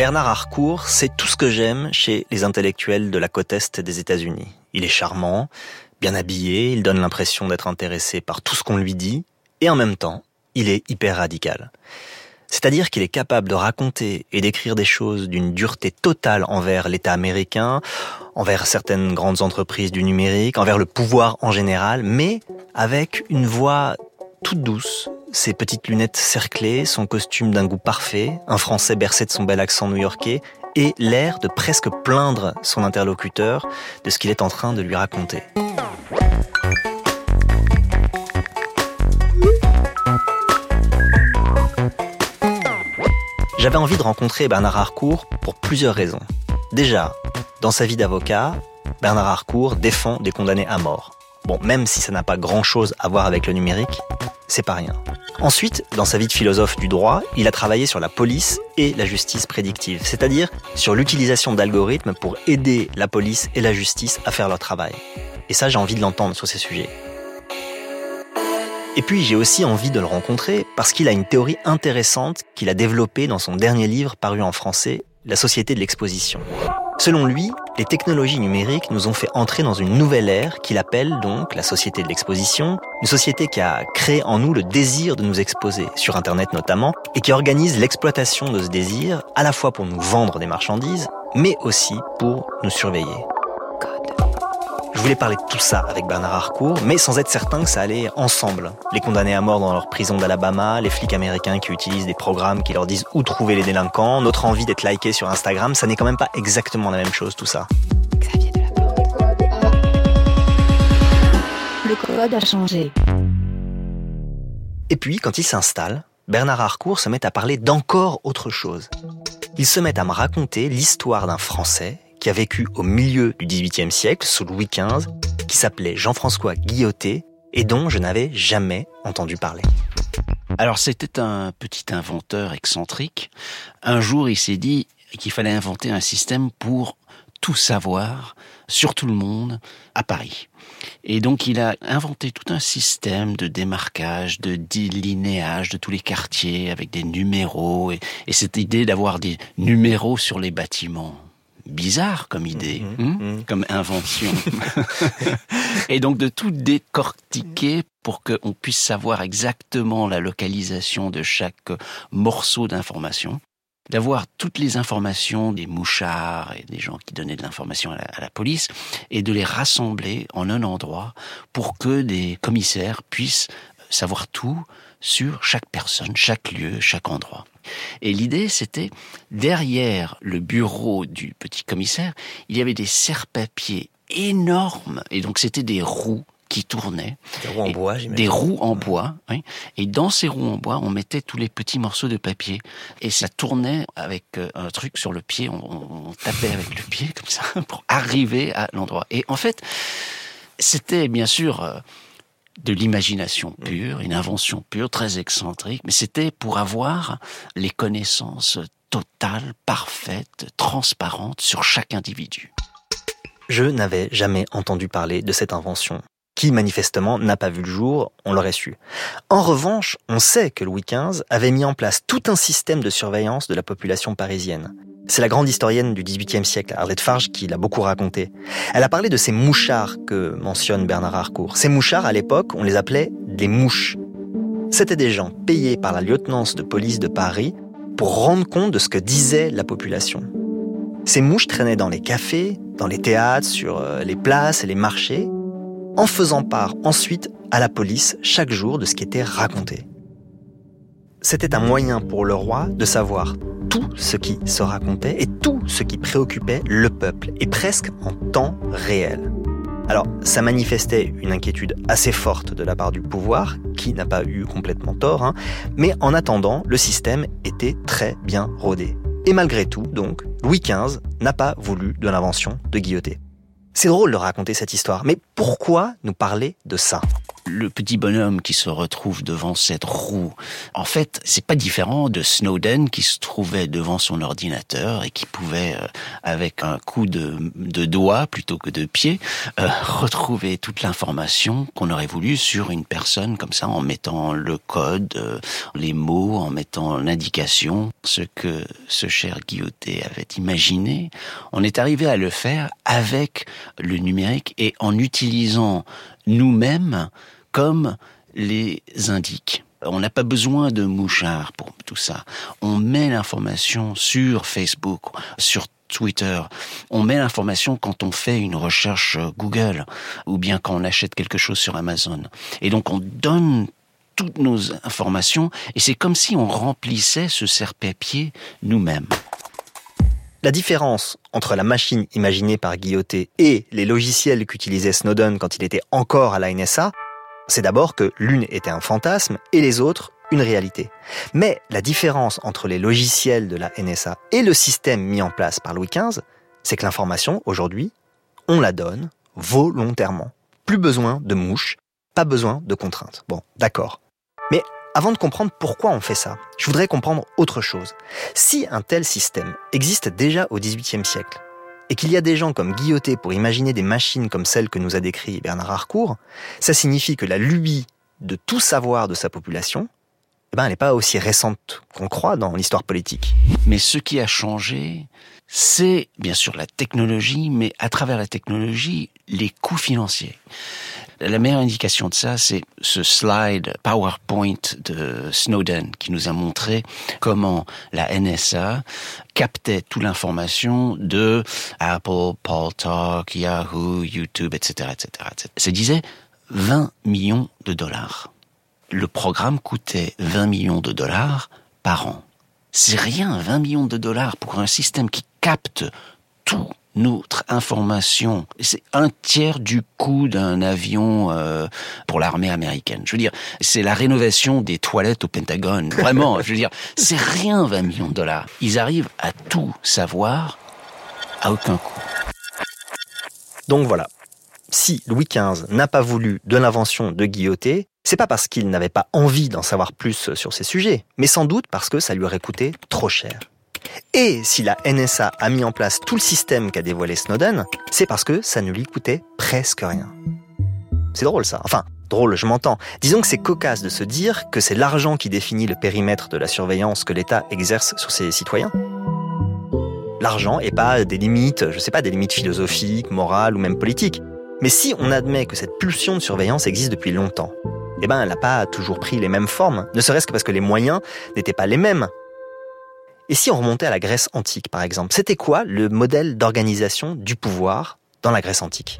Bernard Harcourt, c'est tout ce que j'aime chez les intellectuels de la côte est des États-Unis. Il est charmant, bien habillé, il donne l'impression d'être intéressé par tout ce qu'on lui dit, et en même temps, il est hyper radical. C'est-à-dire qu'il est capable de raconter et d'écrire des choses d'une dureté totale envers l'État américain, envers certaines grandes entreprises du numérique, envers le pouvoir en général, mais avec une voix toute douce, ses petites lunettes cerclées, son costume d'un goût parfait, un français bercé de son bel accent new-yorkais, et l'air de presque plaindre son interlocuteur de ce qu'il est en train de lui raconter. J'avais envie de rencontrer Bernard Harcourt pour plusieurs raisons. Déjà, dans sa vie d'avocat, Bernard Harcourt défend des condamnés à mort. Même si ça n'a pas grand-chose à voir avec le numérique, c'est pas rien. Ensuite, dans sa vie de philosophe du droit, il a travaillé sur la police et la justice prédictive, c'est-à-dire sur l'utilisation d'algorithmes pour aider la police et la justice à faire leur travail. Et ça, j'ai envie de l'entendre sur ces sujets. Et puis j'ai aussi envie de le rencontrer parce qu'il a une théorie intéressante qu'il a développée dans son dernier livre paru en français, La société de l'exposition. Selon lui, les technologies numériques nous ont fait entrer dans une nouvelle ère qu'il appelle donc la société de l'exposition, une société qui a créé en nous le désir de nous exposer, sur Internet notamment, et qui organise l'exploitation de ce désir à la fois pour nous vendre des marchandises, mais aussi pour nous surveiller. Je voulais parler de tout ça avec Bernard Harcourt, mais sans être certain que ça allait ensemble. Les condamnés à mort dans leur prison d'Alabama, les flics américains qui utilisent des programmes qui leur disent où trouver les délinquants, notre envie d'être liké sur Instagram, ça n'est quand même pas exactement la même chose tout ça. Xavier Le code a changé. Et puis, quand il s'installe, Bernard Harcourt se met à parler d'encore autre chose. Il se met à me raconter l'histoire d'un Français qui a vécu au milieu du XVIIIe siècle, sous Louis XV, qui s'appelait Jean-François Guilloté et dont je n'avais jamais entendu parler. Alors c'était un petit inventeur excentrique. Un jour, il s'est dit qu'il fallait inventer un système pour tout savoir sur tout le monde à Paris. Et donc il a inventé tout un système de démarquage, de délinéage de tous les quartiers avec des numéros et, et cette idée d'avoir des numéros sur les bâtiments bizarre comme idée, mhm. Hmm, mhm. comme invention. et donc de tout décortiquer pour qu'on puisse savoir exactement la localisation de chaque morceau d'information d'avoir toutes les informations des mouchards et des gens qui donnaient de l'information à, la police et de les rassembler en un endroit pour que des commissaires puissent savoir tout sur chaque personne, chaque lieu, chaque endroit. Et l'idée, c'était, derrière le bureau du petit commissaire, il y avait des serre-papiers énormes, et donc c'était des roues qui tournaient. Des roues en bois, Des roues en bois, oui. Et dans ces roues en bois, on mettait tous les petits morceaux de papier. Et ça tournait avec euh, un truc sur le pied, on, on tapait avec le pied, comme ça, pour arriver à l'endroit. Et en fait, c'était bien sûr euh, de l'imagination mm. pure, une invention pure, très excentrique, mais c'était pour avoir les connaissances totales, parfaites, transparentes sur chaque individu. Je n'avais jamais entendu parler de cette invention qui manifestement n'a pas vu le jour, on l'aurait su. En revanche, on sait que Louis XV avait mis en place tout un système de surveillance de la population parisienne. C'est la grande historienne du XVIIIe siècle, Arlette Farge, qui l'a beaucoup raconté. Elle a parlé de ces mouchards que mentionne Bernard Harcourt. Ces mouchards, à l'époque, on les appelait des mouches. C'étaient des gens payés par la lieutenance de police de Paris pour rendre compte de ce que disait la population. Ces mouches traînaient dans les cafés, dans les théâtres, sur euh, les places et les marchés, en faisant part ensuite à la police chaque jour de ce qui était raconté. C'était un moyen pour le roi de savoir tout ce qui se racontait et tout ce qui préoccupait le peuple, et presque en temps réel. Alors, ça manifestait une inquiétude assez forte de la part du pouvoir, qui n'a pas eu complètement tort, hein, mais en attendant, le système était très bien rodé. Et malgré tout, donc, Louis XV n'a pas voulu de l'invention de Guilloté. C'est drôle de raconter cette histoire, mais pourquoi nous parler de ça? Le petit bonhomme qui se retrouve devant cette roue, en fait, c'est pas différent de Snowden qui se trouvait devant son ordinateur et qui pouvait, euh, avec un coup de, de doigt plutôt que de pied, euh, retrouver toute l'information qu'on aurait voulu sur une personne comme ça en mettant le code, euh, les mots, en mettant l'indication, ce que ce cher Guilloté avait imaginé. On est arrivé à le faire avec le numérique et en utilisant nous-mêmes comme les indiques. On n'a pas besoin de mouchards pour tout ça. On met l'information sur Facebook, sur Twitter. On met l'information quand on fait une recherche Google ou bien quand on achète quelque chose sur Amazon. Et donc on donne toutes nos informations et c'est comme si on remplissait ce serre-papier nous-mêmes. La différence entre la machine imaginée par Guilloté et les logiciels qu'utilisait Snowden quand il était encore à la NSA, c'est d'abord que l'une était un fantasme et les autres une réalité. Mais la différence entre les logiciels de la NSA et le système mis en place par Louis XV, c'est que l'information, aujourd'hui, on la donne volontairement. Plus besoin de mouches, pas besoin de contraintes. Bon, d'accord. Mais avant de comprendre pourquoi on fait ça, je voudrais comprendre autre chose. Si un tel système existe déjà au XVIIIe siècle, et qu'il y a des gens comme Guilloté pour imaginer des machines comme celles que nous a décrites Bernard Harcourt, ça signifie que la lubie de tout savoir de sa population, eh ben, elle n'est pas aussi récente qu'on croit dans l'histoire politique. Mais ce qui a changé, c'est bien sûr la technologie, mais à travers la technologie, les coûts financiers. La meilleure indication de ça, c'est ce slide PowerPoint de Snowden qui nous a montré comment la NSA captait toute l'information de Apple, Paul Talk, Yahoo, YouTube, etc., etc., etc. Ça disait 20 millions de dollars. Le programme coûtait 20 millions de dollars par an. C'est rien, 20 millions de dollars pour un système qui capte tout notre information. C'est un tiers du coût d'un avion euh, pour l'armée américaine. Je veux dire, c'est la rénovation des toilettes au Pentagone. Vraiment, je veux dire, c'est rien 20 millions de dollars. Ils arrivent à tout savoir à aucun coût. Donc voilà. Si Louis XV n'a pas voulu de l'invention de Guilloté, c'est pas parce qu'il n'avait pas envie d'en savoir plus sur ces sujets, mais sans doute parce que ça lui aurait coûté trop cher. Et si la NSA a mis en place tout le système qu'a dévoilé Snowden, c'est parce que ça ne lui coûtait presque rien. C'est drôle ça. Enfin, drôle, je m'entends. Disons que c'est cocasse de se dire que c'est l'argent qui définit le périmètre de la surveillance que l'État exerce sur ses citoyens. L'argent et pas des limites, je sais pas, des limites philosophiques, morales ou même politiques. Mais si on admet que cette pulsion de surveillance existe depuis longtemps, eh ben, elle n'a pas toujours pris les mêmes formes, ne serait-ce que parce que les moyens n'étaient pas les mêmes. Et si on remontait à la Grèce antique, par exemple, c'était quoi le modèle d'organisation du pouvoir dans la Grèce antique?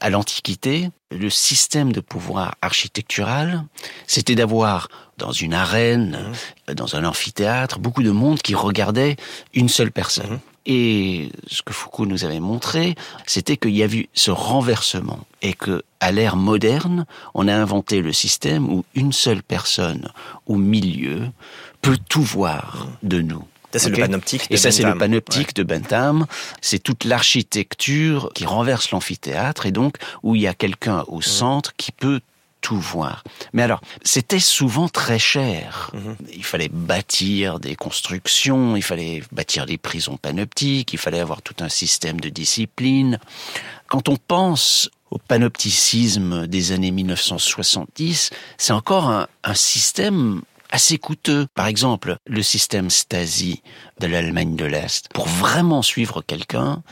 À l'Antiquité, le système de pouvoir architectural, c'était d'avoir dans une arène, mmh. dans un amphithéâtre, beaucoup de monde qui regardait une seule personne. Mmh. Et ce que Foucault nous avait montré, c'était qu'il y a eu ce renversement et que, à l'ère moderne, on a inventé le système où une seule personne au milieu peut tout voir de nous. Ça, c'est le panoptique de Et ça, c'est le panoptique de Bentham. C'est toute l'architecture qui renverse l'amphithéâtre et donc où il y a quelqu'un au centre qui peut tout voir. Mais alors, c'était souvent très cher. Mhm. Il fallait bâtir des constructions, il fallait bâtir des prisons panoptiques, il fallait avoir tout un système de discipline. Quand on pense au panopticisme des années 1970, c'est encore un, un système assez coûteux. Par exemple, le système Stasi de l'Allemagne de l'Est. Pour vraiment suivre quelqu'un,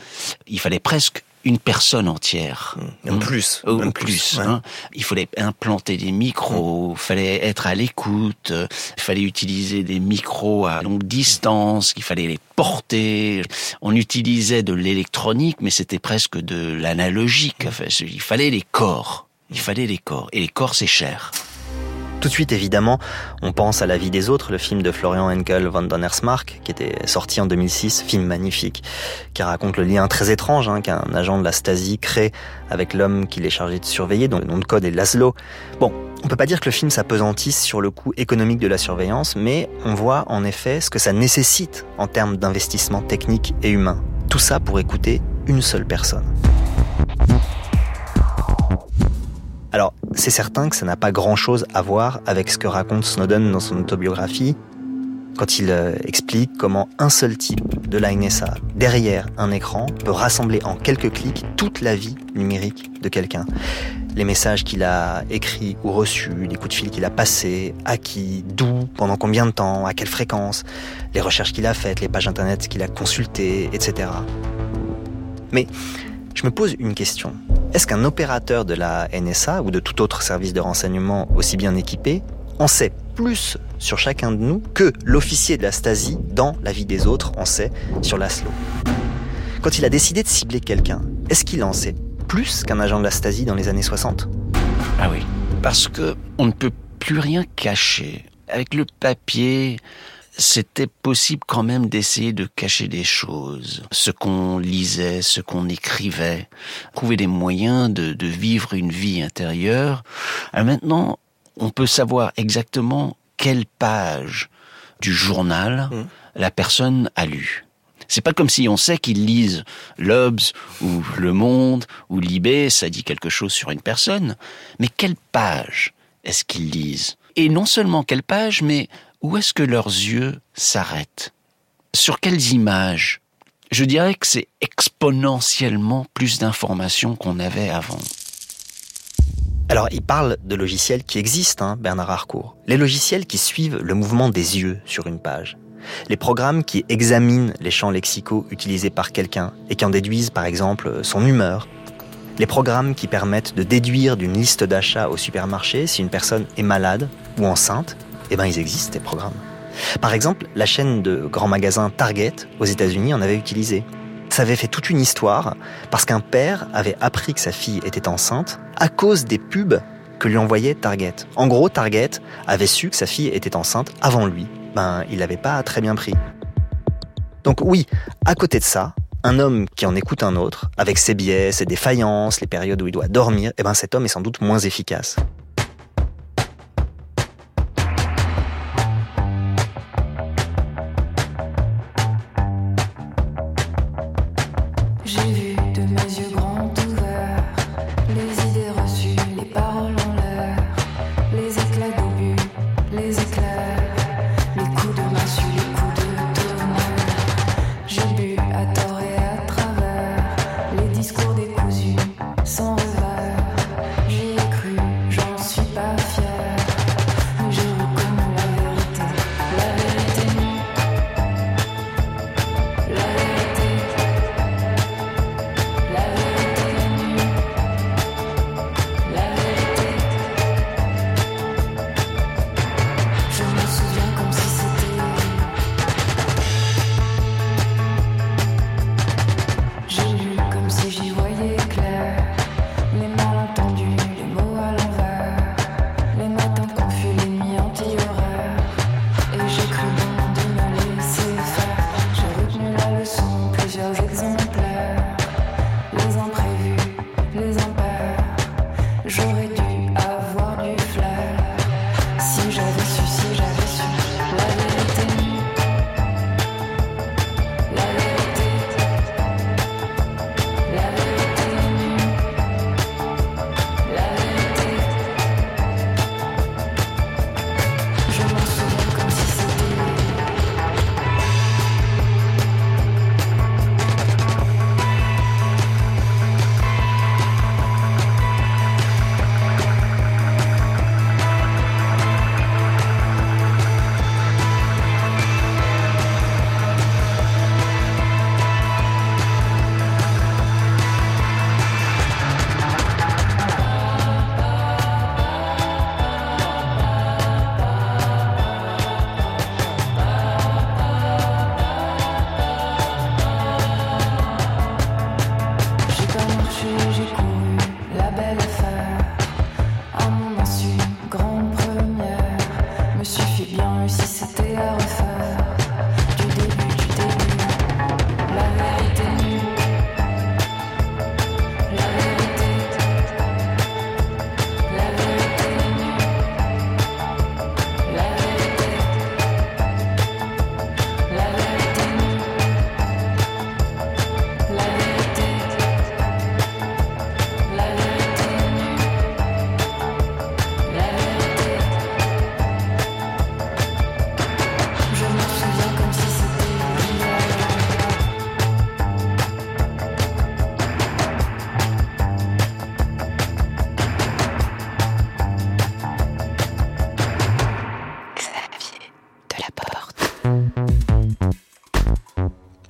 il fallait presque une personne entière. En plus. En plus. Hein. Il fallait implanter des micros, il fallait être à l'écoute, il fallait utiliser des micros à longue distance, il fallait les porter. On utilisait de l'électronique, mais c'était presque de l'analogique. il fallait les corps. Il fallait les corps. Et les corps, c'est cher. Tout de suite, évidemment, on pense à La vie des autres, le film de Florian Henkel von Donnersmarck, qui était sorti en 2006, film magnifique, qui raconte le lien très étrange hein, qu'un agent de la Stasi crée avec l'homme qu'il est chargé de surveiller, dont le nom de code est Laszlo. Bon, on peut pas dire que le film s'apesantisse sur le coût économique de la surveillance, mais on voit en effet ce que ça nécessite en termes d'investissement technique et humain. Tout ça pour écouter une seule personne. Alors, c'est certain que ça n'a pas grand-chose à voir avec ce que raconte Snowden dans son autobiographie, quand il euh, explique comment un seul type de la NSA, derrière un écran, peut rassembler en quelques clics toute la vie numérique de quelqu'un. Les messages qu'il a écrits ou reçus, les coups de fil qu'il a passés, à qui, d'où, pendant combien de temps, à quelle fréquence, les recherches qu'il a faites, les pages internet qu'il a consultées, etc. Mais je me pose une question. Est-ce qu'un opérateur de la NSA ou de tout autre service de renseignement aussi bien équipé en sait plus sur chacun de nous que l'officier de la Stasi dans la vie des autres en sait sur Laszlo. Quand il a décidé de cibler quelqu'un, est-ce qu'il en sait plus qu'un agent de la Stasi dans les années 60 Ah oui, parce que on ne peut plus rien cacher. Avec le papier, c'était possible quand même d'essayer de cacher des choses, ce qu'on lisait, ce qu'on écrivait, trouver des moyens de, de vivre une vie intérieure. Alors maintenant, on peut savoir exactement quelle page du journal mmh. la personne a lu. C'est pas comme si on sait qu'ils lisent l'Obs ou Le Monde ou Libé, ça dit quelque chose sur une personne. Mais quelle page est-ce qu'ils lisent Et non seulement quelle page, mais où est-ce que leurs yeux s'arrêtent? Sur quelles images? Je dirais que c'est exponentiellement plus d'informations qu'on avait avant. Alors, il parle de logiciels qui existent, hein, Bernard Harcourt. Les logiciels qui suivent le mouvement des yeux sur une page. Les programmes qui examinent les champs lexicaux utilisés par quelqu'un et qui en déduisent par exemple son humeur. Les programmes qui permettent de déduire d'une liste d'achats au supermarché si une personne est malade ou enceinte eh ben ils existent, ces programmes. Par exemple, la chaîne de grands magasins Target aux États-Unis en avait utilisé. Ça avait fait toute une histoire parce qu'un père avait appris que sa fille était enceinte à cause des pubs que lui envoyait Target. En gros, Target avait su que sa fille était enceinte avant lui. Ben, il l'avait pas très bien pris. Donc oui, à côté de ça, un homme qui en écoute un autre, avec ses biais, ses défaillances, les périodes où il doit dormir, eh ben cet homme est sans doute moins efficace.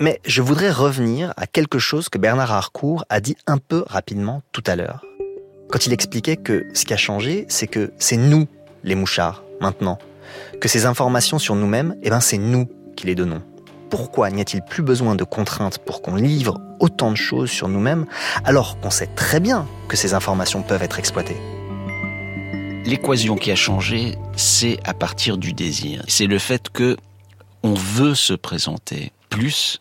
Mais je voudrais revenir à quelque chose que Bernard Harcourt a dit un peu rapidement tout à l'heure. Quand il expliquait que ce qui a changé, c'est que c'est nous, les mouchards, maintenant. Que ces informations sur nous-mêmes, eh ben, c'est nous qui les donnons. Pourquoi n'y a-t-il plus besoin de contraintes pour qu'on livre autant de choses sur nous-mêmes, alors qu'on sait très bien que ces informations peuvent être exploitées? L'équation qui a changé, c'est à partir du désir. C'est le fait que on veut se présenter plus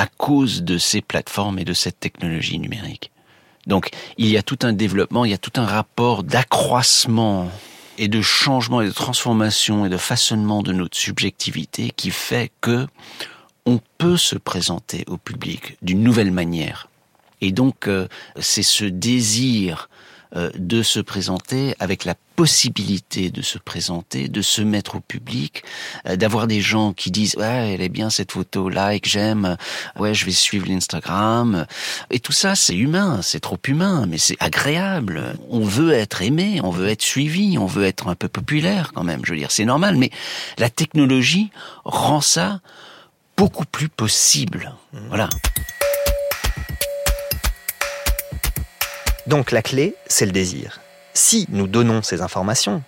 à cause de ces plateformes et de cette technologie numérique. Donc, il y a tout un développement, il y a tout un rapport d'accroissement et de changement et de transformation et de façonnement de notre subjectivité qui fait que on peut se présenter au public d'une nouvelle manière. Et donc, euh, c'est ce désir de se présenter avec la possibilité de se présenter, de se mettre au public, euh, d'avoir des gens qui disent ouais elle est bien cette photo, like j'aime, ouais je vais suivre l'Instagram et tout ça c'est humain, c'est trop humain mais c'est agréable. On veut être aimé, on veut être suivi, on veut être un peu populaire quand même. Je veux dire c'est normal mais la technologie rend ça beaucoup plus possible. Voilà. Donc la clé, c'est le désir. Si nous donnons ces informations,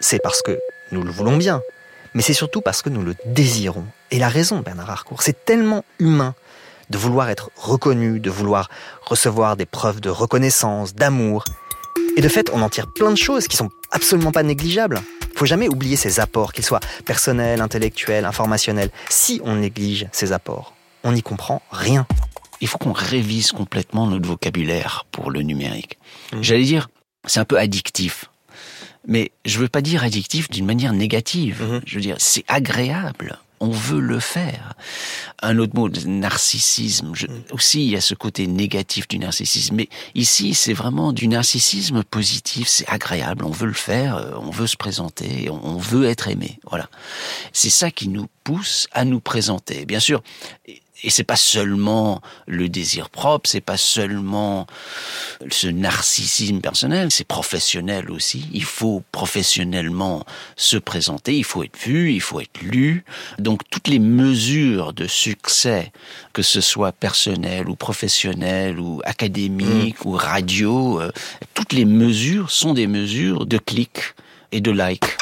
c'est parce que nous le voulons bien, mais c'est surtout parce que nous le désirons. Et la raison, Bernard Harcourt, c'est tellement humain de vouloir être reconnu, de vouloir recevoir des preuves de reconnaissance, d'amour. Et de fait, on en tire plein de choses qui sont absolument pas négligeables. Faut jamais oublier ces apports, qu'ils soient personnels, intellectuels, informationnels. Si on néglige ces apports, on n'y comprend rien il faut qu'on révise complètement notre vocabulaire pour le numérique. Mmh. J'allais dire, c'est un peu addictif. Mais je veux pas dire addictif d'une manière négative. Mmh. Je veux dire, c'est agréable. On veut le faire. Un autre mot, narcissisme. Je, mmh. Aussi, il y a ce côté négatif du narcissisme. Mais ici, c'est vraiment du narcissisme positif. C'est agréable. On veut le faire. Euh, on veut se présenter. On veut être aimé. Voilà. C'est ça qui nous pousse à nous présenter. Bien sûr, et c'est pas seulement le désir propre, c'est pas seulement ce narcissisme personnel, c'est professionnel aussi. Il faut professionnellement se présenter, il faut être vu, il faut être lu. Donc toutes les mesures de succès, que ce soit personnel ou professionnel ou académique mmh. ou radio, euh, toutes les mesures sont des mesures de clics et de likes.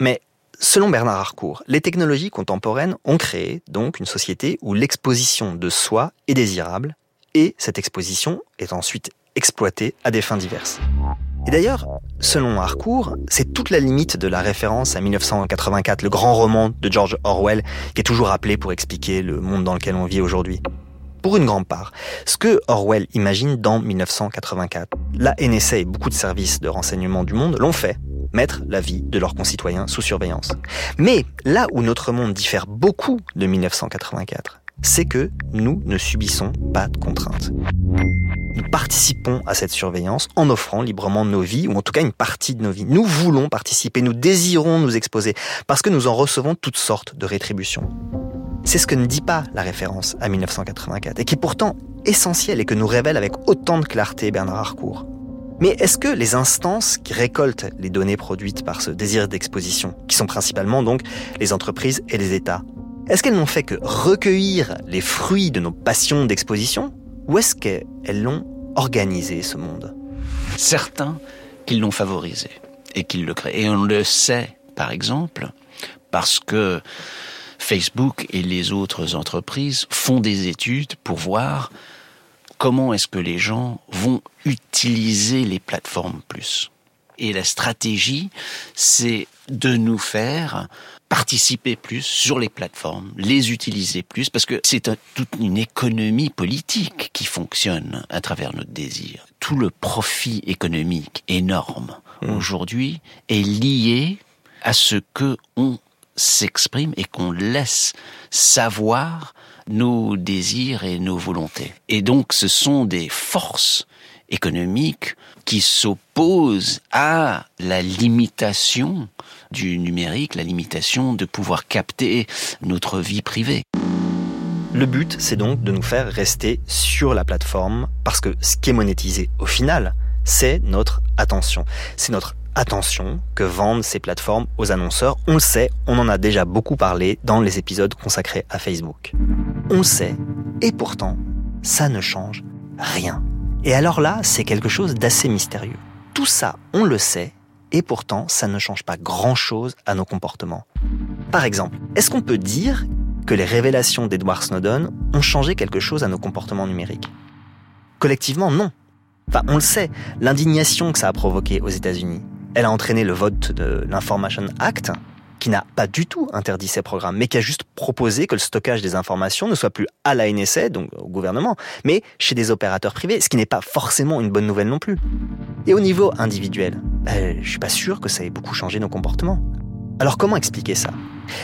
Mais Selon Bernard Harcourt, les technologies contemporaines ont créé donc une société où l'exposition de soi est désirable et cette exposition est ensuite exploitée à des fins diverses. Et d'ailleurs, selon Harcourt, c'est toute la limite de la référence à 1984, le grand roman de George Orwell, qui est toujours appelé pour expliquer le monde dans lequel on vit aujourd'hui pour une grande part, ce que Orwell imagine dans 1984. La NSA et beaucoup de services de renseignement du monde l'ont fait, mettre la vie de leurs concitoyens sous surveillance. Mais là où notre monde diffère beaucoup de 1984, c'est que nous ne subissons pas de contraintes. Nous participons à cette surveillance en offrant librement nos vies, ou en tout cas une partie de nos vies. Nous voulons participer, nous désirons nous exposer, parce que nous en recevons toutes sortes de rétributions. C'est ce que ne dit pas la référence à 1984, et qui est pourtant essentiel et que nous révèle avec autant de clarté Bernard Harcourt. Mais est-ce que les instances qui récoltent les données produites par ce désir d'exposition, qui sont principalement donc les entreprises et les États, est-ce qu'elles n'ont fait que recueillir les fruits de nos passions d'exposition Ou est-ce qu'elles l'ont organisé, ce monde? Certains qu'ils l'ont favorisé et qu'ils le créent. Et on le sait, par exemple, parce que Facebook et les autres entreprises font des études pour voir comment est-ce que les gens vont utiliser les plateformes plus? Et la stratégie, c'est de nous faire participer plus sur les plateformes, les utiliser plus, parce que c'est toute une économie politique qui fonctionne à travers notre désir. Tout le profit économique énorme mmh. aujourd'hui est lié à ce que on s'exprime et qu'on laisse savoir nos désirs et nos volontés. Et donc ce sont des forces économiques qui s'opposent à la limitation du numérique, la limitation de pouvoir capter notre vie privée. Le but, c'est donc de nous faire rester sur la plateforme parce que ce qui est monétisé au final, c'est notre attention. C'est notre attention que vendent ces plateformes aux annonceurs. On le sait, on en a déjà beaucoup parlé dans les épisodes consacrés à Facebook. On le sait, et pourtant, ça ne change rien. Et alors là, c'est quelque chose d'assez mystérieux. Tout ça, on le sait, et pourtant, ça ne change pas grand-chose à nos comportements. Par exemple, est-ce qu'on peut dire que les révélations d'Edward Snowden ont changé quelque chose à nos comportements numériques? Collectivement, non. Enfin, on le sait, l'indignation que ça a provoqué aux États-Unis, elle a entraîné le vote de l'Information Act, qui n'a pas du tout interdit ces programmes, mais qui a juste proposé que le stockage des informations ne soit plus à la NSA, donc au gouvernement, mais chez des opérateurs privés, ce qui n'est pas forcément une bonne nouvelle non plus. Et au niveau individuel, ben, je suis pas sûr que ça ait beaucoup changé nos comportements. Alors comment expliquer ça?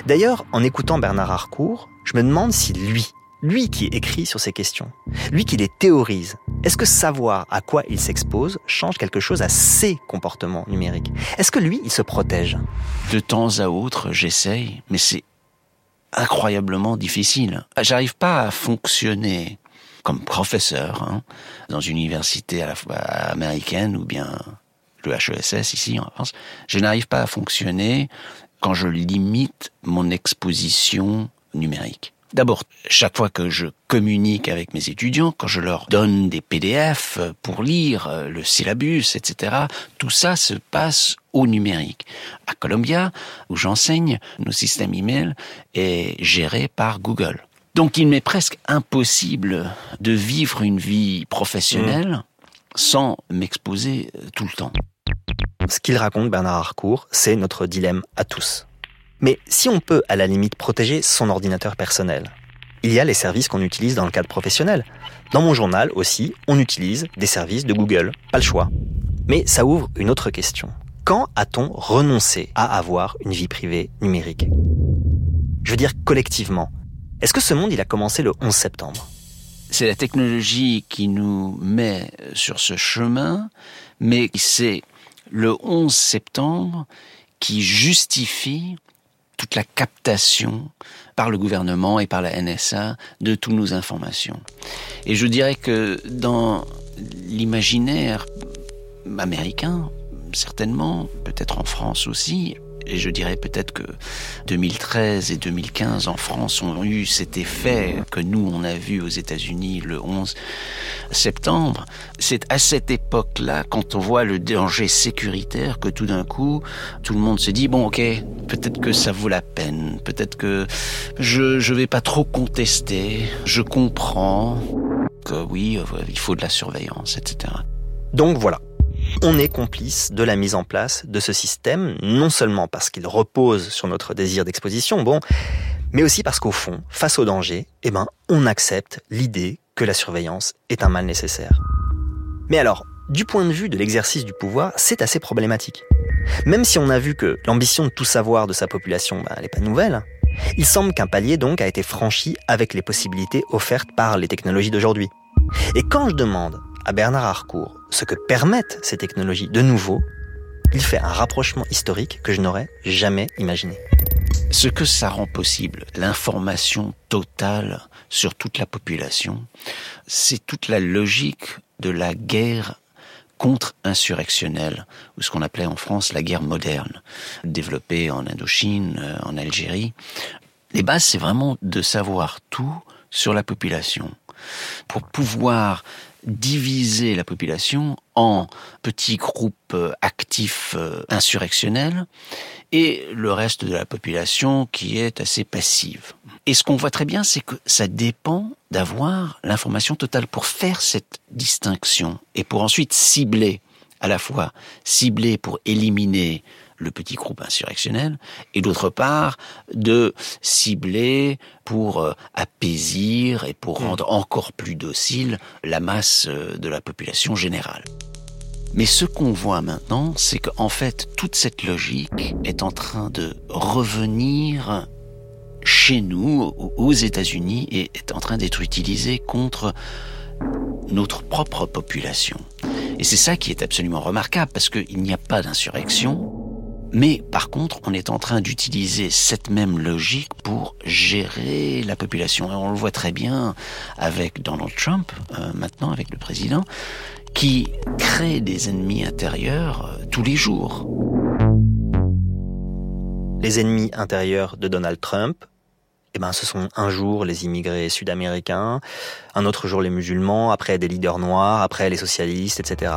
D'ailleurs, en écoutant Bernard Harcourt, je me demande si lui, lui qui écrit sur ces questions, lui qui les théorise, est-ce que savoir à quoi il s'expose change quelque chose à ses comportements numériques? Est-ce que lui, il se protège? De temps à autre, j'essaye, mais c'est incroyablement difficile. J'arrive pas à fonctionner comme professeur hein, dans une université à la fois américaine ou bien le HESS ici en France. Je n'arrive pas à fonctionner quand je limite mon exposition numérique. D'abord, chaque fois que je communique avec mes étudiants, quand je leur donne des PDF pour lire euh, le syllabus, etc., tout ça se passe au numérique. À Columbia, où j'enseigne, nos systèmes email est géré par Google. Donc il m'est presque impossible de vivre une vie professionnelle mmh. sans m'exposer euh, tout le temps. Ce qu'il raconte, Bernard Harcourt, c'est notre dilemme à tous. Mais si on peut à la limite protéger son ordinateur personnel, il y a les services qu'on utilise dans le cadre professionnel. Dans mon journal aussi, on utilise des services de Google, pas le choix. Mais ça ouvre une autre question. Quand a-t-on renoncé à avoir une vie privée numérique? Je veux dire collectivement. Est-ce que ce monde, il a commencé le 11 septembre? C'est la technologie qui nous met sur ce chemin, mais c'est le 11 septembre qui justifie toute la captation par le gouvernement et par la NSA de toutes nos informations. Et je dirais que dans l'imaginaire américain, certainement, peut-être en France aussi, et je dirais peut-être que 2013 et 2015 en France ont eu cet effet que nous on a vu aux États-Unis le 11 septembre. C'est à cette époque-là, quand on voit le danger sécuritaire, que tout d'un coup, tout le monde se dit bon, ok, peut-être que ça vaut la peine, peut-être que je je vais pas trop contester, je comprends que oui, il faut de la surveillance, etc. Donc voilà, on est complice de la mise en place de ce système, non seulement parce qu'il repose sur notre désir d'exposition, bon, mais aussi parce qu'au fond, face au danger, eh ben, on accepte l'idée que la surveillance est un mal nécessaire. Mais alors, du point de vue de l'exercice du pouvoir, c'est assez problématique. Même si on a vu que l'ambition de tout savoir de sa population, ben, elle n'est pas nouvelle, il semble qu'un palier donc a été franchi avec les possibilités offertes par les technologies d'aujourd'hui. Et quand je demande à Bernard Harcourt ce que permettent ces technologies de nouveau, il fait un rapprochement historique que je n'aurais jamais imaginé. Ce que ça rend possible, l'information totale sur toute la population, c'est toute la logique de la guerre contre-insurrectionnelle, ou ce qu'on appelait en France la guerre moderne, développée en Indochine, euh, en Algérie. Les bases, c'est vraiment de savoir tout sur la population pour pouvoir diviser la population en petits groupes euh, actifs euh, insurrectionnels et le reste de la population qui est assez passive. Et ce qu'on voit très bien, c'est que ça dépend d'avoir l'information totale pour faire cette distinction et pour ensuite cibler à la fois cibler pour éliminer le petit groupe insurrectionnel, et d'autre part de cibler pour euh, apaisir et pour hmm. rendre encore plus docile la masse euh, de la population générale. Mais ce qu'on voit maintenant, c'est qu'en fait, toute cette logique est en train de revenir chez nous, aux États-Unis, et est en train d'être utilisée contre notre propre population. Et c'est ça qui est absolument remarquable, parce qu'il n'y a pas d'insurrection, mais par contre, on est en train d'utiliser cette même logique pour gérer la population. Et on le voit très bien avec Donald Trump, euh, maintenant avec le président, qui crée des ennemis intérieurs euh, tous les jours. Les ennemis intérieurs de Donald Trump, eh ben, ce sont un jour les immigrés sud-américains, un autre jour les musulmans, après des leaders noirs, après les socialistes, etc.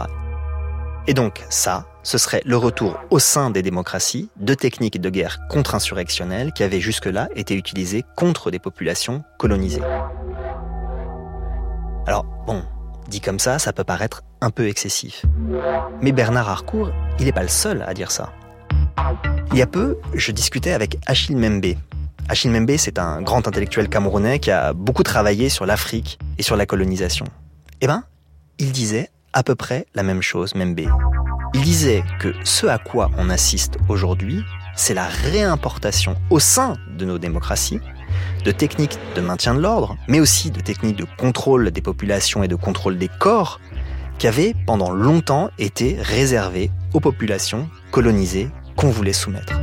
Et donc ça, ce serait le retour au sein des démocraties de techniques de guerre contre-insurrectionnelles qui avaient jusque-là été utilisées contre des populations colonisées. Alors bon, dit comme ça, ça peut paraître un peu excessif. Mais Bernard Harcourt, il n'est pas le seul à dire ça. Il y a peu, je discutais avec Achille Membe. Achille Membe, c'est un grand intellectuel camerounais qui a beaucoup travaillé sur l'Afrique et sur la colonisation. Eh ben, il disait à peu près la même chose, Membe. Il disait que ce à quoi on assiste aujourd'hui, c'est la réimportation au sein de nos démocraties de techniques de maintien de l'ordre, mais aussi de techniques de contrôle des populations et de contrôle des corps qui avaient pendant longtemps été réservées aux populations colonisées qu'on voulait soumettre.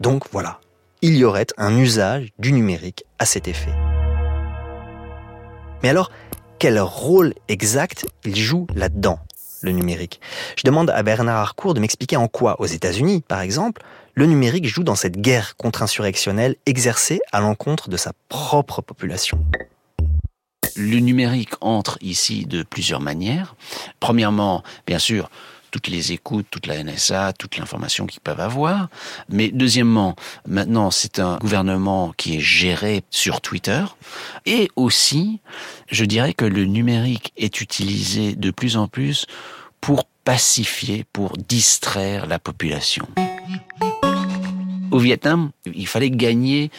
Donc voilà, il y aurait un usage du numérique à cet effet. Mais alors, quel rôle exact il joue là-dedans, le numérique Je demande à Bernard Harcourt de m'expliquer en quoi, aux États-Unis par exemple, le numérique joue dans cette guerre contre-insurrectionnelle exercée à l'encontre de sa propre population. Le numérique entre ici de plusieurs manières. Premièrement, bien sûr, toutes les écoutes, toute la NSA, toute l'information qu'ils peuvent avoir. Mais deuxièmement, maintenant, c'est un gouvernement qui est géré sur Twitter. Et aussi, je dirais que le numérique est utilisé de plus en plus pour pacifier, pour distraire la population. Au Vietnam, il fallait gagner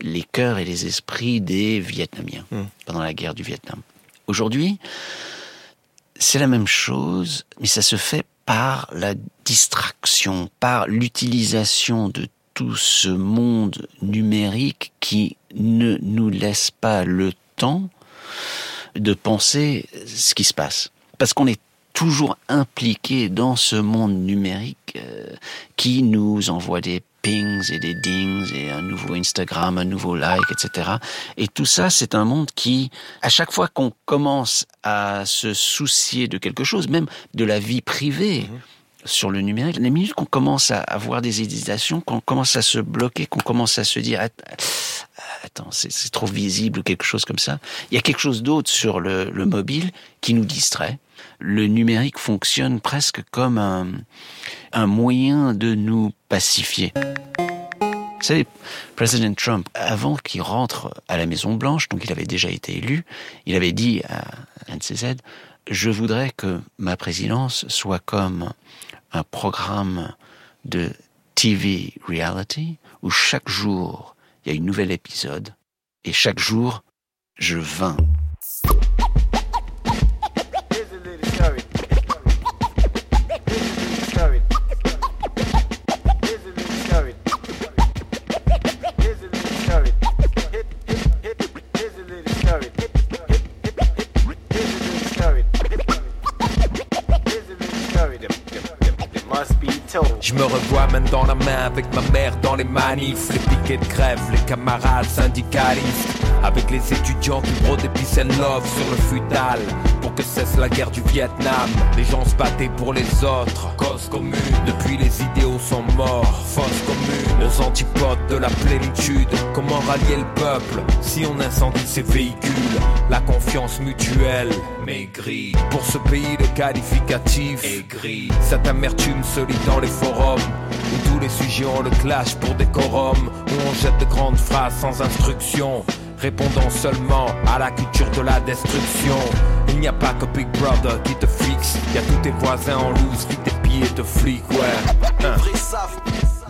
les cœurs et les esprits des Vietnamiens hmm. pendant la guerre du Vietnam. Aujourd'hui, c'est la même chose, mais ça se fait par la distraction, par l'utilisation de tout ce monde numérique qui ne nous laisse pas le temps de penser ce qui se passe. Parce qu'on est toujours impliqué dans ce monde numérique euh, qui nous envoie des pings et des dings et un nouveau Instagram, un nouveau like, etc. Et tout ça, c'est un monde qui, à chaque fois qu'on commence à se soucier de quelque chose, même de la vie privée, mhm. sur le numérique, les minutes qu'on commence à avoir des hésitations, qu'on commence à se bloquer, qu'on commence à se dire attends, c'est trop visible ou quelque chose comme ça, il y a quelque chose d'autre sur le, le mobile qui nous distrait. Le numérique fonctionne presque comme un, un moyen de nous pacifier. Vous savez, Président Trump, avant qu'il rentre à la Maison Blanche, donc il avait déjà été élu, il avait dit à NCZ, je voudrais que ma présidence soit comme un programme de TV reality où chaque jour il y a une nouvel épisode et chaque jour je vins Je me revois main dans la main avec ma mère dans les manifs, les piquets de grève, les camarades syndicalistes. Avec les étudiants qui brodent des love sur le futal cesse la guerre du Vietnam. Les gens se battaient pour les autres. Cause commune Depuis les idéaux sont morts. Fausse commune Aux antipodes de la plénitude. Comment rallier le peuple Si on incendie ses véhicules? La confiance mutuelle Maigrie Pour ce pays le qualificatif Aigri Cette amertume se lit dans les forums Où tous les sujets ont le clash pour décorum Où on jette de grandes phrases sans instruction répondant seulement à la culture de la destruction. Il n'y a pas que Big Brother qui te fixe, y a tous tes voisins en loose qui t'épient et te fliquent, ouais. Hein.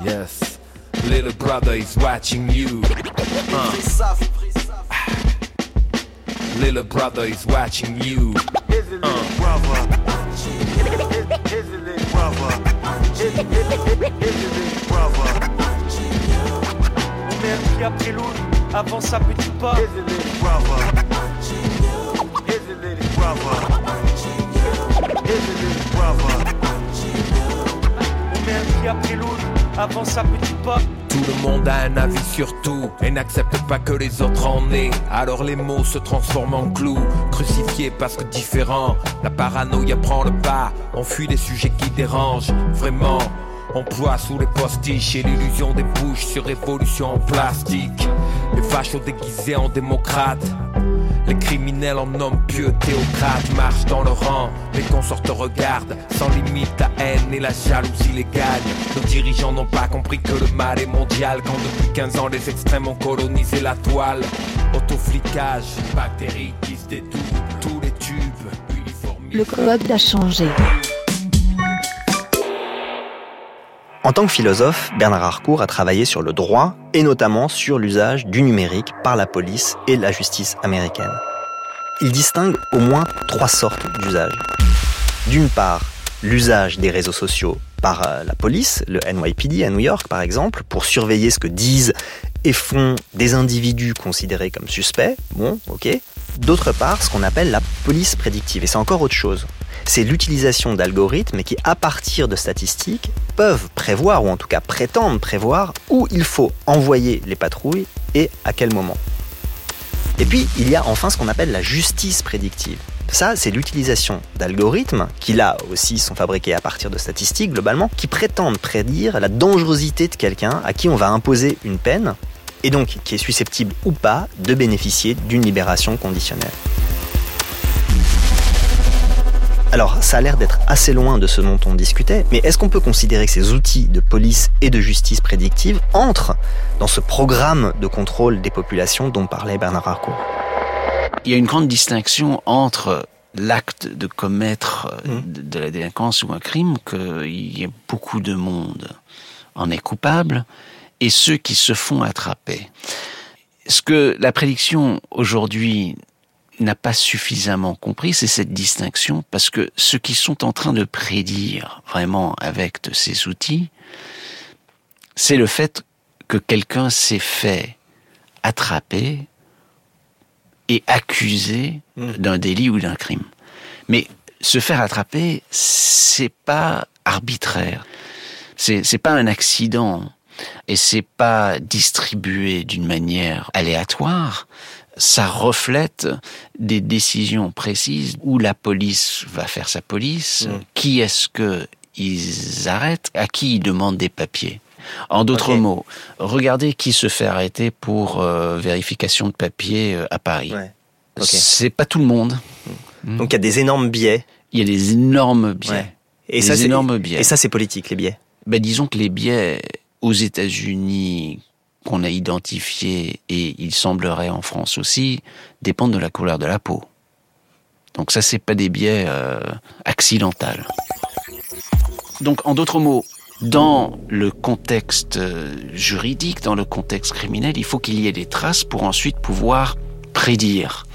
Yes, little brother is watching you. Hein. Little brother is watching you. Qui a pris avant sa petite pas. qui a pris avant sa petite pas. Tout le monde a un avis sur tout et n'accepte pas que les autres en aient. Alors les mots se transforment en clous, crucifiés parce que différents. La paranoïa prend le pas, on fuit les sujets qui dérangent. Vraiment, Emploi sous les postiches et l'illusion des bouches sur révolution en plastique. Les fachos déguisés en démocrates. Les criminels en hommes pieux, théocrates marchent dans le rang. Les consorts regardent, sans limite la haine et la jalousie les gagnent. Nos dirigeants n'ont pas compris que le mal est mondial. Quand depuis 15 ans les extrêmes ont colonisé la toile. Autoflicage, bactéries qui se détournent, tous les tubes. Le code a changé. En tant que philosophe, Bernard Harcourt a travaillé sur le droit et notamment sur l'usage du numérique par la police et la justice américaine. Il distingue au moins trois sortes d'usages. D'une part, l'usage des réseaux sociaux par euh, la police, le NYPD à New York par exemple, pour surveiller ce que disent et font des individus considérés comme suspects. Bon, ok. D'autre part, ce qu'on appelle la police prédictive. Et c'est encore autre chose. C'est l'utilisation d'algorithmes qui, à partir de statistiques, peuvent prévoir, ou en tout cas prétendent prévoir, où il faut envoyer les patrouilles et à quel moment. Et puis, il y a enfin ce qu'on appelle la justice prédictive. Ça, c'est l'utilisation d'algorithmes, qui là aussi sont fabriqués à partir de statistiques globalement, qui prétendent prédire la dangerosité de quelqu'un à qui on va imposer une peine, et donc qui est susceptible ou pas de bénéficier d'une libération conditionnelle. Alors, ça a l'air d'être assez loin de ce dont on discutait, mais est-ce qu'on peut considérer que ces outils de police et de justice prédictive entrent dans ce programme de contrôle des populations dont parlait Bernard Harcourt Il y a une grande distinction entre l'acte de commettre euh, de de la délinquance ou un crime, qu'il y a beaucoup de monde en est coupable, et ceux qui se font attraper. Ce que la prédiction aujourd'hui n'a pas suffisamment compris, c'est cette distinction, parce que ceux qui sont en train de prédire vraiment avec de ces outils, c'est le fait que quelqu'un s'est fait attraper et accusé Mm. d'un délit ou d'un crime. Mais se faire attraper, c'est pas arbitraire. C'est, c'est pas un accident. Et c'est pas distribué d'une manière aléatoire. Ça reflète des décisions précises où la police va faire sa police. Mm. Qui est-ce que ils arrêtent? À qui ils demandent des papiers? En d'autres mots, regardez qui se fait arrêter pour euh, vérification de papiers euh, à Paris. Ouais. Ok. C'est pas tout le monde. Donc il y a des énormes biais. Il y a des énormes biais. Ouais. Et Des ça, énormes biais. Et ça, c'est politique, les biais. Ben, disons que les biais aux États-Unis qu'on a identifiés et il semblerait en France aussi dépendent de la couleur de la peau. Donc ça, c'est pas des biais euh, accidentels. Donc, en d'autres mots, dans le contexte euh, juridique, dans le contexte criminel, il faut qu'il y ait des traces pour ensuite pouvoir prédire.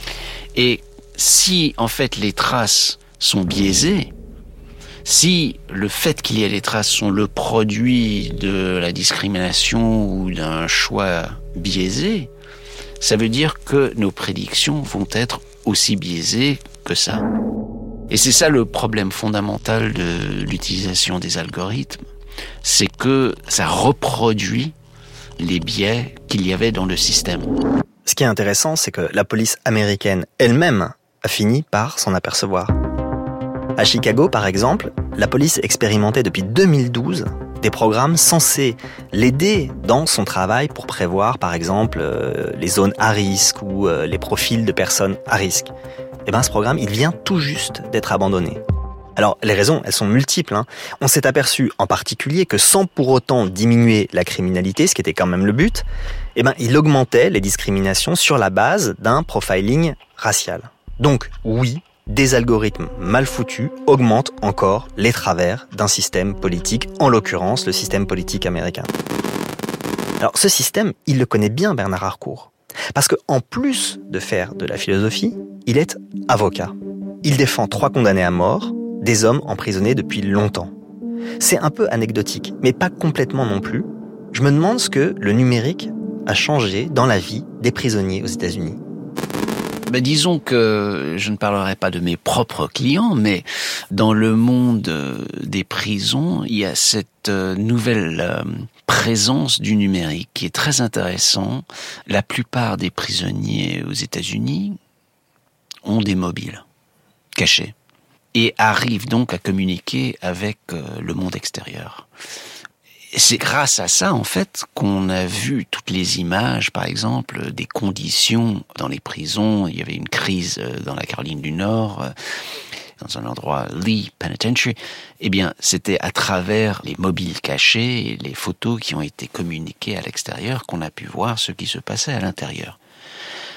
Et si, en fait, les traces sont biaisées, si le fait qu'il y ait des traces sont le produit de la discrimination ou d'un choix biaisé, ça veut dire que nos prédictions vont être aussi biaisées que ça. Et c'est ça le problème fondamental de l'utilisation des algorithmes, c'est que ça reproduit les biais qu'il y avait dans le système. Ce qui est intéressant, c'est que la police américaine elle-même a fini par s'en apercevoir. À Chicago, par exemple, la police expérimentait depuis 2012 des programmes censés l'aider dans son travail pour prévoir, par exemple, euh, les zones à risque ou euh, les profils de personnes à risque. Et bien, ce programme, il vient tout juste d'être abandonné. Alors, les raisons, elles sont multiples. hein. On s'est aperçu en particulier que sans pour autant diminuer la criminalité, ce qui était quand même le but, eh ben, il augmentait les discriminations sur la base d'un profiling racial. Donc, oui, des algorithmes mal foutus augmentent encore les travers d'un système politique, en l'occurrence le système politique américain. Alors, ce système, il le connaît bien Bernard Harcourt. Parce que, en plus de faire de la philosophie, il est avocat. Il défend trois condamnés à mort, des hommes emprisonnés depuis longtemps. C'est un peu anecdotique, mais pas complètement non plus. Je me demande ce que le numérique a changé dans la vie des prisonniers aux États-Unis. Ben, disons que je ne parlerai pas de mes propres clients, mais dans le monde euh, des prisons, il y a cette euh, nouvelle euh, présence du numérique qui est très intéressant. La plupart des prisonniers aux États-Unis ont des mobiles cachés et arrivent donc à communiquer avec le monde extérieur. C'est grâce à ça, en fait, qu'on a vu toutes les images, par exemple, des conditions dans les prisons. Il y avait une crise euh, dans la Caroline du Nord, euh, dans un endroit Lee Penitentiary. Eh bien, c'était à travers les mobiles cachés et les photos qui ont été communiquées à l'extérieur qu'on a pu voir ce qui se passait à l'intérieur.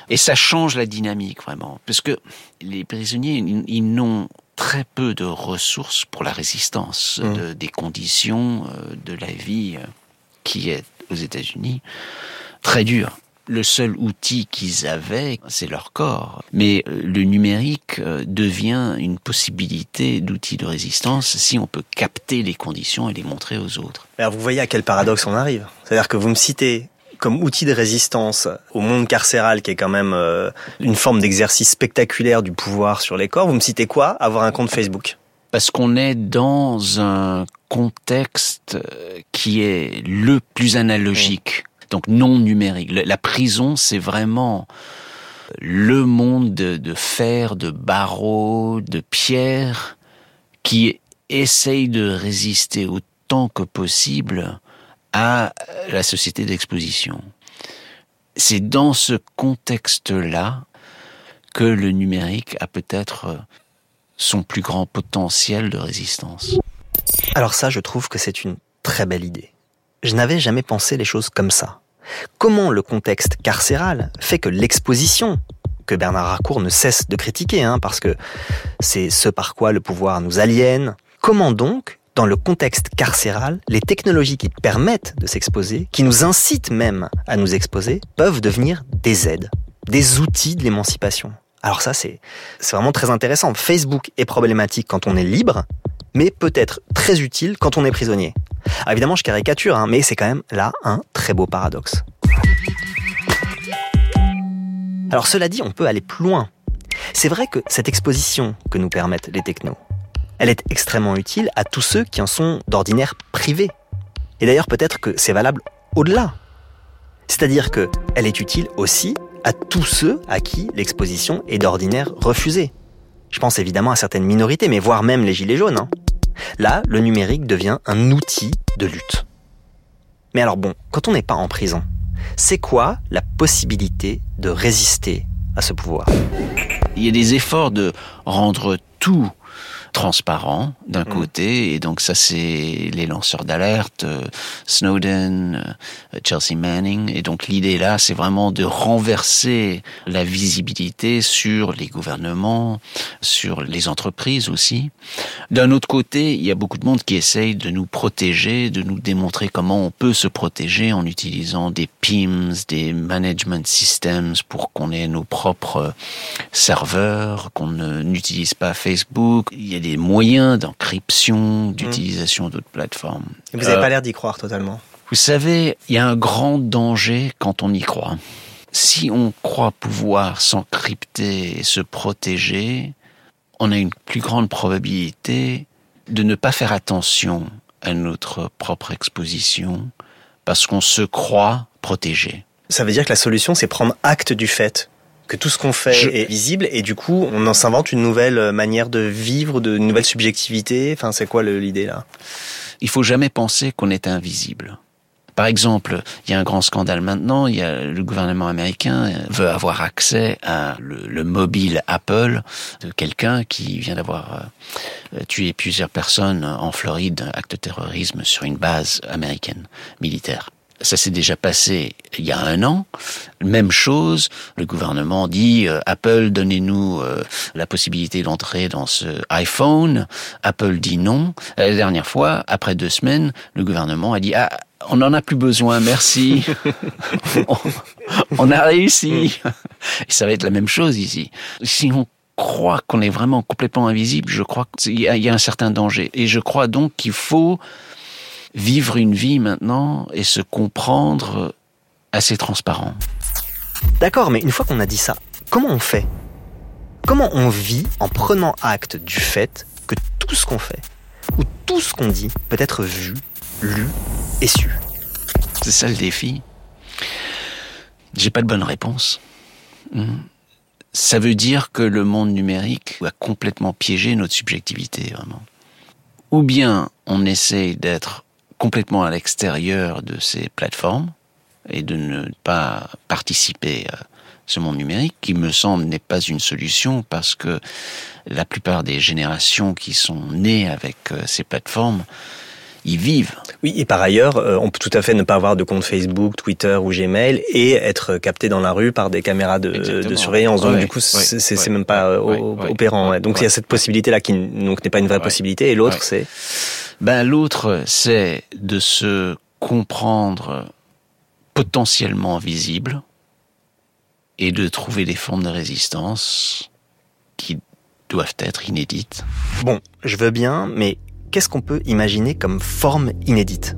Et ça change la dynamique, vraiment. Parce que les prisonniers, ils n'ont très peu de ressources pour la résistance mmh. de, des conditions euh, de la vie euh, qui est aux États-Unis très dure. Le seul outil qu'ils avaient, c'est leur corps. Mais euh, le numérique devient une possibilité d'outil de résistance si on peut capter les conditions et les montrer aux autres. Alors vous voyez à quel paradoxe on arrive. C'est-à-dire que vous me citez comme outil de résistance au monde carcéral qui est quand même euh, une forme d'exercice spectaculaire du pouvoir sur les corps, vous me citez quoi Avoir un compte Facebook? Parce qu'on est dans un contexte euh, qui est le plus analogique, donc non numérique. La prison, c'est vraiment le monde de, fer, de barreaux, de pierre qui essaye de résister autant que possible à la société d'exposition. C'est dans ce contexte-là que le numérique a peut-être son plus grand potentiel de résistance. Alors ça, je trouve que c'est une très belle idée. Je n'avais jamais pensé les choses comme ça. Comment le contexte carcéral fait que l'exposition, que Bernard Racourt ne cesse de critiquer, hein, parce que c'est ce par quoi le pouvoir nous aliène, comment donc dans le contexte carcéral, les technologies qui permettent de s'exposer, qui nous incitent même à nous exposer, peuvent devenir des aides, des outils de l'émancipation. Alors ça, c'est vraiment très intéressant. Facebook est problématique quand on est libre, mais peut-être très utile quand on est prisonnier. Évidemment, je caricature, hein, mais c'est quand même là un très beau paradoxe. Alors cela dit, on peut aller plus loin. C'est vrai que cette exposition que nous permettent les technos, elle est extrêmement utile à tous ceux qui en sont d'ordinaire privés. Et d'ailleurs peut-être que c'est valable au-delà. C'est-à-dire qu'elle est utile aussi à tous ceux à qui l'exposition est d'ordinaire refusée. Je pense évidemment à certaines minorités, mais voire même les gilets jaunes. Hein. Là, le numérique devient un outil de lutte. Mais alors bon, quand on n'est pas en prison, c'est quoi la possibilité de résister à ce pouvoir? Il y a des efforts de rendre tout transparent d'un mm. côté, et donc ça c'est les lanceurs d'alerte, euh, Snowden, euh, Chelsea Manning, et donc l'idée là c'est vraiment de renverser la visibilité sur les gouvernements, sur les entreprises aussi. D'un autre côté, il y a beaucoup de monde qui essaye de nous protéger, de nous démontrer comment on peut se protéger en utilisant des PIMS, des management systems pour qu'on ait nos propres serveurs, qu'on n'utilise pas Facebook. Il y a des moyens d'encryption, d'utilisation d'autres plateformes. vous n'avez pas euh, l'air d'y croire totalement. Vous savez, il y a un grand danger quand on y croit. Si on croit pouvoir s'encrypter et se protéger, on a une plus grande probabilité de ne pas faire attention à notre propre exposition parce qu'on se croit protégé. Ça veut dire que la solution, c'est prendre acte du fait que tout ce qu'on fait est visible et du coup on en s'invente une nouvelle euh, manière de vivre, de une nouvelle subjectivité. Enfin, c'est quoi l'idée là? Il faut jamais penser qu'on est invisible. Par exemple, il y a un grand scandale maintenant, il y a le gouvernement américain veut avoir accès à le, mobile Apple de quelqu'un qui vient d'avoir euh, tué plusieurs personnes en Floride, acte de terrorisme sur une base américaine militaire. Ça s'est déjà passé il y a un an. Même chose, le gouvernement dit euh, Apple, donnez-nous euh, la possibilité d'entrer dans ce iPhone. Apple dit non. La dernière fois, après deux semaines, le gouvernement a dit ah on n'en a plus besoin, merci. on, a réussi. Et ça va être la même chose ici. Si on croit qu'on est vraiment complètement invisible, je crois qu'il y, y a un certain danger. Et je crois donc qu'il faut vivre une vie maintenant et se comprendre assez transparent. D'accord, mais une fois qu'on a dit ça, comment on fait? Comment on vit en prenant acte du fait que tout ce qu'on fait, ou tout ce qu'on dit, peut être vu, lu et su? C'est ça le défi. J'ai pas de bonne réponse. Hmm. Ça veut dire que le monde numérique a complètement piégé notre subjectivité, vraiment. Ou bien on essaye d'être complètement à l'extérieur de ces plateformes et de ne pas participer à ce monde numérique, qui me semble n'est pas une solution parce que la plupart des générations qui sont nées avec euh, ces plateformes y vivent. Oui, et par ailleurs, euh, on peut tout à fait ne pas avoir de compte Facebook, Twitter ou Gmail et être capté dans la rue par des caméras de, de surveillance. Donc du coup, c'est même pas euh, opérant. Donc il y a cette possibilité-là qui n'est pas une vraie possibilité. Et l'autre, c'est? Ben l'autre, c'est de se comprendre potentiellement visible et de trouver des formes de résistance qui doivent être inédites. Bon, je veux bien, mais qu'est-ce qu'on peut imaginer comme forme inédite?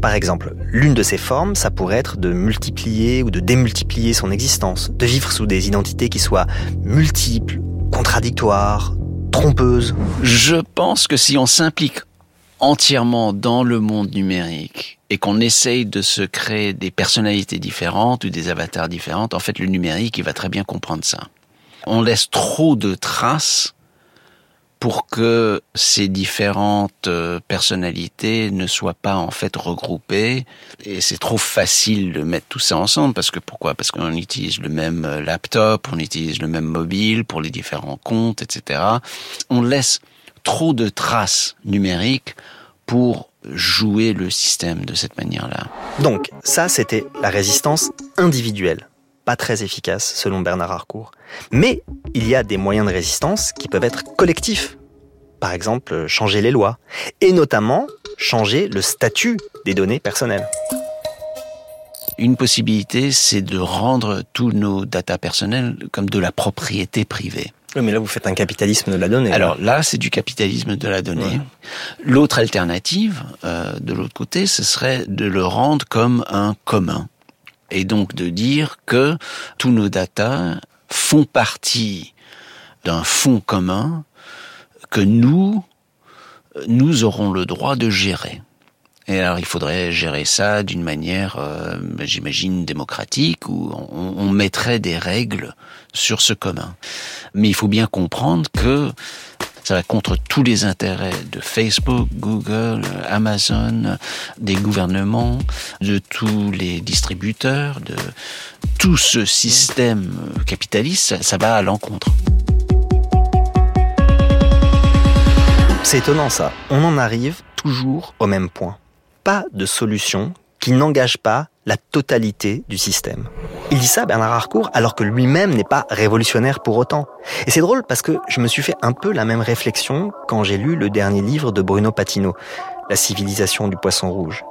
Par exemple, l'une de ces formes, ça pourrait être de multiplier ou de démultiplier son existence, de vivre sous des identités qui soient multiples, contradictoires, trompeuses. Je pense que si on s'implique entièrement dans le monde numérique et qu'on essaye de se créer des personnalités différentes ou des avatars différentes, en fait, le numérique, il va très bien comprendre ça. On laisse trop de traces pour que ces différentes euh, personnalités ne soient pas en fait regroupées. Et c'est trop facile de mettre tout ça ensemble parce que pourquoi? Parce qu'on utilise le même euh, laptop, on utilise le même mobile pour les différents comptes, etc. On laisse trop de traces numériques pour jouer le système de cette manière-là. Donc, ça, c'était la résistance individuelle pas très efficace selon Bernard Harcourt. Mais il y a des moyens de résistance qui peuvent être collectifs. Par exemple, changer les lois. Et notamment, changer le statut des données personnelles. Une possibilité, c'est de rendre tous nos data personnels comme de la propriété privée. Oui, mais là, vous faites un capitalisme de la donnée. Alors là, c'est du capitalisme de la donnée. L'autre alternative, euh, de l'autre côté, ce serait de le rendre comme un commun et donc de dire que tous nos data font partie d'un fonds commun que nous, nous aurons le droit de gérer. Et alors il faudrait gérer ça d'une manière, euh, j'imagine, démocratique, où on, on, mettrait des règles sur ce commun. Mais il faut bien comprendre que ça va contre tous les intérêts de Facebook, Google, Amazon, des gouvernements, de tous les distributeurs, de tout ce système capitaliste, ça, va à l'encontre. C'est étonnant ça. On en arrive toujours au même point. Pas de solution qui n'engage pas la totalité du système. Il dit ça, Bernard Harcourt, alors que lui-même n'est pas révolutionnaire pour autant. Et c'est drôle parce que je me suis fait un peu la même réflexion quand j'ai lu le dernier livre de Bruno Patino, La civilisation du poisson rouge.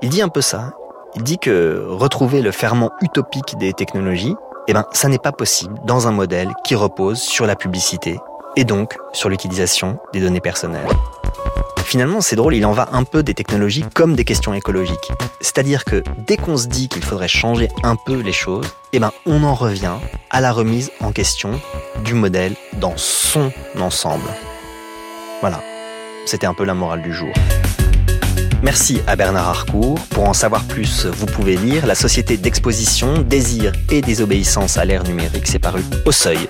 Il dit un peu ça. Il dit que retrouver le ferment utopique des technologies, eh ben, ça n'est pas possible dans un modèle qui repose sur la publicité et donc sur l'utilisation des données personnelles. Finalement, c'est drôle, il en va un peu des technologies comme des questions écologiques. C'est-à-dire que dès qu'on se dit qu'il faudrait changer un peu les choses, eh ben, on en revient à la remise en question du modèle dans son ensemble. Voilà. C'était un peu la morale du jour. Merci à Bernard Harcourt. Pour en savoir plus, vous pouvez lire La Société d'exposition, Désir et désobéissance à l'ère numérique. C'est paru au seuil.